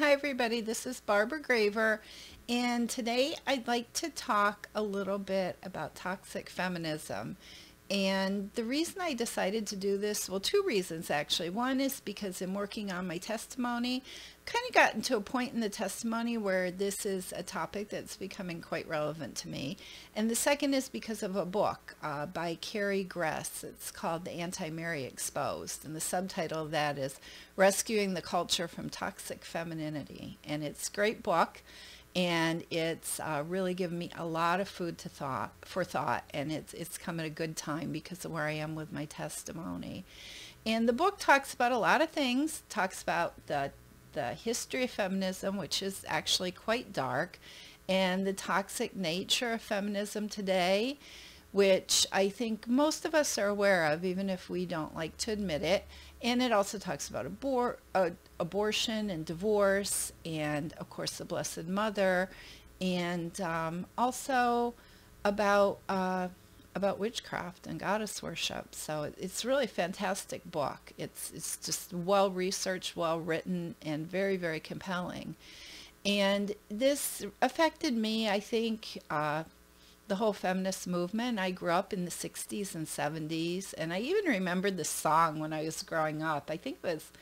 Hi everybody, this is Barbara Graver and today I'd like to talk a little bit about toxic feminism. And the reason I decided to do this, well, two reasons actually. One is because in working on my testimony, kind of gotten to a point in the testimony where this is a topic that's becoming quite relevant to me. And the second is because of a book uh, by Carrie Gress. It's called The Anti-Mary Exposed. And the subtitle of that is Rescuing the Culture from Toxic Femininity. And it's a great book and it's uh, really given me a lot of food to thought for thought and it's it's come at a good time because of where I am with my testimony. And the book talks about a lot of things. Talks about the the history of feminism which is actually quite dark and the toxic nature of feminism today which I think most of us are aware of even if we don't like to admit it and it also talks about abor- uh, abortion and divorce, and of course the Blessed Mother, and um, also about uh, about witchcraft and goddess worship. So it's really fantastic book. It's it's just well researched, well written, and very very compelling. And this affected me, I think. Uh, the whole feminist movement. I grew up in the 60s and 70s, and I even remembered the song when I was growing up. I think it was,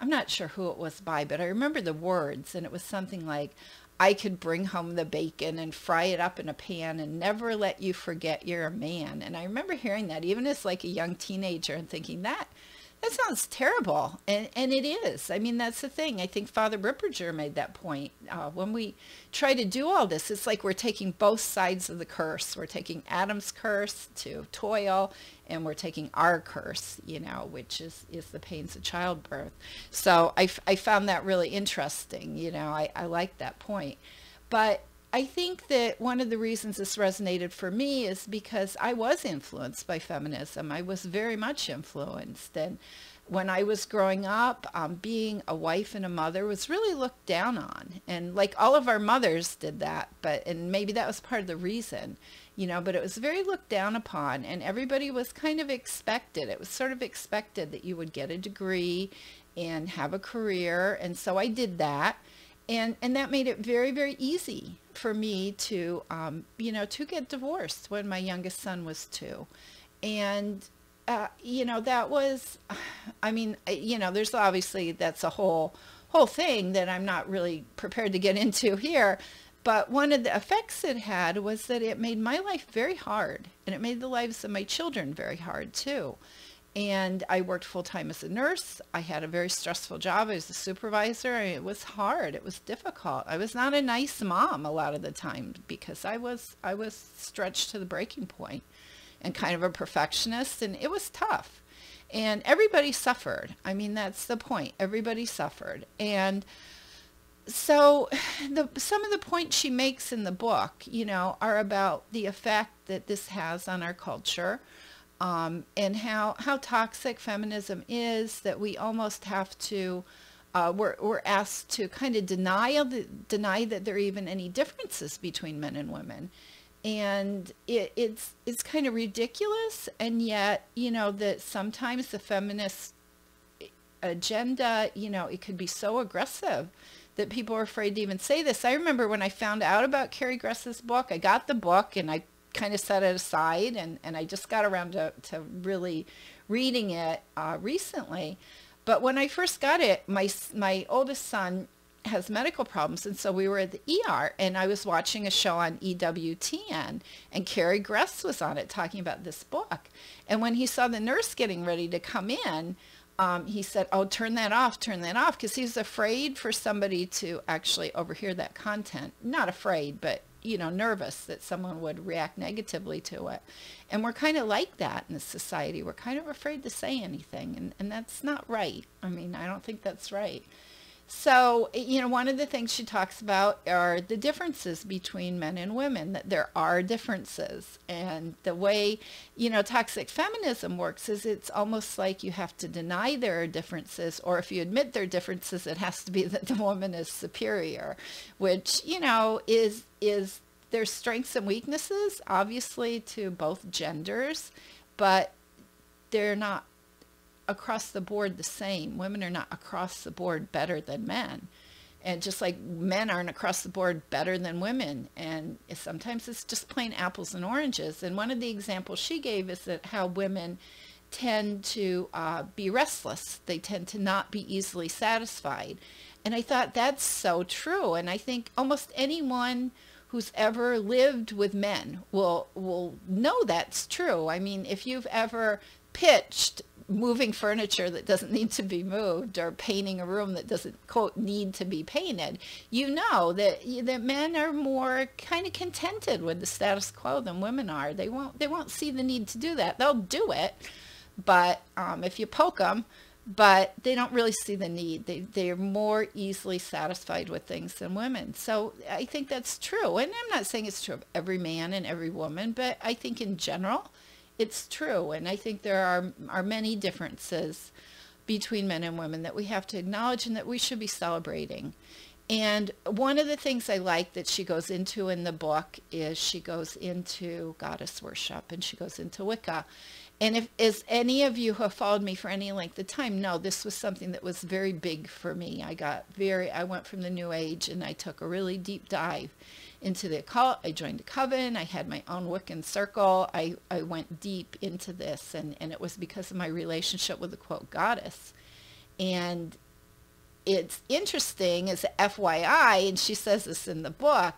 I'm not sure who it was by, but I remember the words, and it was something like, I could bring home the bacon and fry it up in a pan and never let you forget you're a man. And I remember hearing that even as like a young teenager and thinking that that sounds terrible. And, and it is. I mean, that's the thing. I think Father Ripperger made that point. Uh, when we try to do all this, it's like we're taking both sides of the curse. We're taking Adam's curse to toil, and we're taking our curse, you know, which is, is the pains of childbirth. So I, I found that really interesting. You know, I, I like that point. But I think that one of the reasons this resonated for me is because I was influenced by feminism. I was very much influenced. And when I was growing up, um, being a wife and a mother was really looked down on. And like all of our mothers did that, but, and maybe that was part of the reason, you know, but it was very looked down upon and everybody was kind of expected. It was sort of expected that you would get a degree and have a career. And so I did that and and that made it very very easy for me to um, you know to get divorced when my youngest son was two. And uh, you know that was i mean you know there's obviously that's a whole whole thing that i'm not really prepared to get into here. But one of the effects it had was that it made my life very hard and it made the lives of my children very hard too and I worked full time as a nurse. I had a very stressful job. I was a supervisor. It was hard. It was difficult. I was not a nice mom a lot of the time because I was I was stretched to the breaking point and kind of a perfectionist and it was tough. And everybody suffered. I mean, that's the point. Everybody suffered. And so the some of the points she makes in the book, you know, are about the effect that this has on our culture um, and how, how toxic feminism is that we almost have to, uh, we're, we're asked to kind of deny, deny that there are even any differences between men and women. And it, it's, it's kind of ridiculous. And yet, you know, that sometimes the feminist agenda, you know, it could be so aggressive that people are afraid to even say this. I remember when I found out about Carrie Gress's book, I got the book and I kind of set it aside and, and I just got around to, to really reading it uh, recently. But when I first got it, my, my oldest son has medical problems. And so we were at the ER and I was watching a show on EWTN and Carrie Gress was on it talking about this book. And when he saw the nurse getting ready to come in, um, he said, oh, turn that off, turn that off, because he's afraid for somebody to actually overhear that content. Not afraid, but you know, nervous that someone would react negatively to it. And we're kind of like that in this society. We're kind of afraid to say anything, and, and that's not right. I mean, I don't think that's right. So, you know, one of the things she talks about are the differences between men and women, that there are differences. And the way, you know, toxic feminism works is it's almost like you have to deny there are differences, or if you admit there are differences, it has to be that the woman is superior, which, you know, is, is there's strengths and weaknesses, obviously, to both genders, but they're not across the board the same. Women are not across the board better than men. and just like men aren't across the board better than women. And sometimes it's just plain apples and oranges. And one of the examples she gave is that how women tend to uh, be restless. They tend to not be easily satisfied. And i thought that's so true. And i think almost anyone who's ever lived with men will will know that's true. I mean if you've ever pitched moving furniture that doesn't need to be moved or painting a room that doesn't quote need to be painted you know that that men are more kind of contented with the status quo than women are. They won't they won't see the need to do that. They'll do it but um, if you poke them but they don't really see the need. They they're more easily satisfied with things than women. So i think that's true. And i'm not saying it's true of every man and every woman but i think in general it's true. And I think there are, are many differences between men and women that we have to acknowledge and that we should be celebrating. And one of the things I like that she goes into in the book is she goes into goddess worship and she goes into Wicca. And if as any of you who have followed me for any length of time know, this was something that was very big for me. I got very, I went from the New Age and I took a really deep dive into the occult. I joined a coven. I had my own Wiccan circle. I, I went deep into this, and, and it was because of my relationship with the quote goddess. And it's interesting as FYI, and she says this in the book,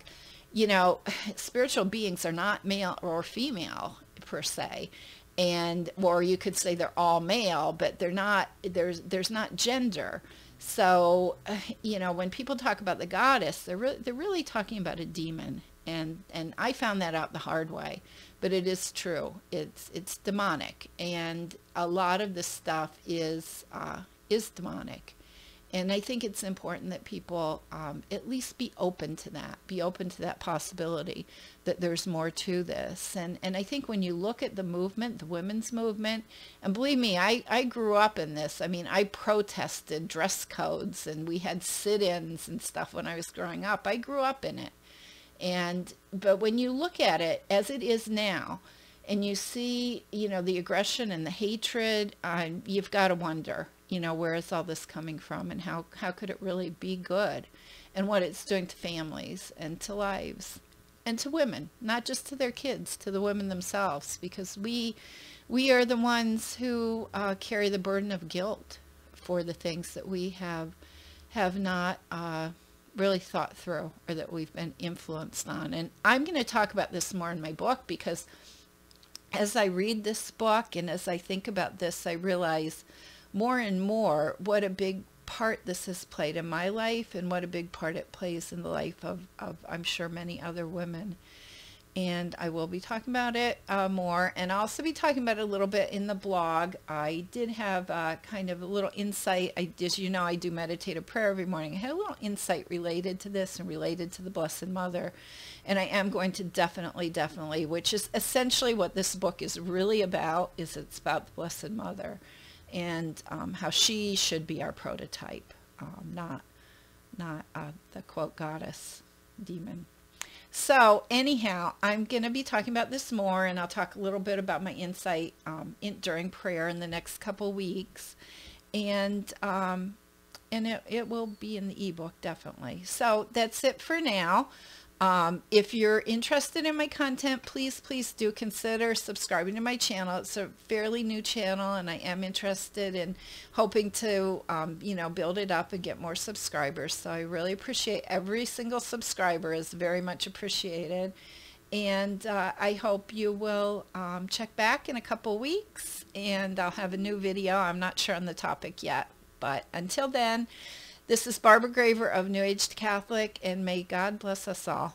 you know, spiritual beings are not male or female per se. And or you could say they're all male, but they're not there's there's not gender. So, you know, when people talk about the goddess, they're re- they're really talking about a demon, and and I found that out the hard way, but it is true. It's it's demonic, and a lot of this stuff is uh, is demonic. And I think it's important that people um, at least be open to that, be open to that possibility that there's more to this. And, and I think when you look at the movement, the women's movement, and believe me, I, I grew up in this. I mean, I protested dress codes and we had sit-ins and stuff when I was growing up. I grew up in it. And, but when you look at it as it is now, and you see, you know, the aggression and the hatred, uh, you've got to wonder, you know, where is all this coming from and how, how could it really be good and what it's doing to families and to lives and to women, not just to their kids, to the women themselves, because we, we are the ones who uh, carry the burden of guilt for the things that we have, have not uh, really thought through or that we've been influenced on. And I'm going to talk about this more in my book because as I read this book and as I think about this, I realize more and more what a big part this has played in my life and what a big part it plays in the life of, of I'm sure, many other women. And I will be talking about it uh, more and I'll also be talking about it a little bit in the blog. I did have uh, kind of a little insight. I, as you know, I do meditative prayer every morning. I had a little insight related to this and related to the Blessed Mother and I am going to definitely, definitely, which is essentially what this book is really about, is it's about the Blessed Mother and um, how she should be our prototype, um, not, not uh, the quote goddess demon. So anyhow, I'm going to be talking about this more, and I'll talk a little bit about my insight um, in, during prayer in the next couple weeks, and um, and it, it will be in the ebook definitely. So that's it for now. Um, if you're interested in my content, please, please do consider subscribing to my channel. It's a fairly new channel and I am interested in hoping to, um, you know, build it up and get more subscribers. So I really appreciate every single subscriber is very much appreciated. And uh, I hope you will um, check back in a couple weeks and I'll have a new video. I'm not sure on the topic yet, but until then, this is Barbara Graver of New Age Catholic, and may God bless us all.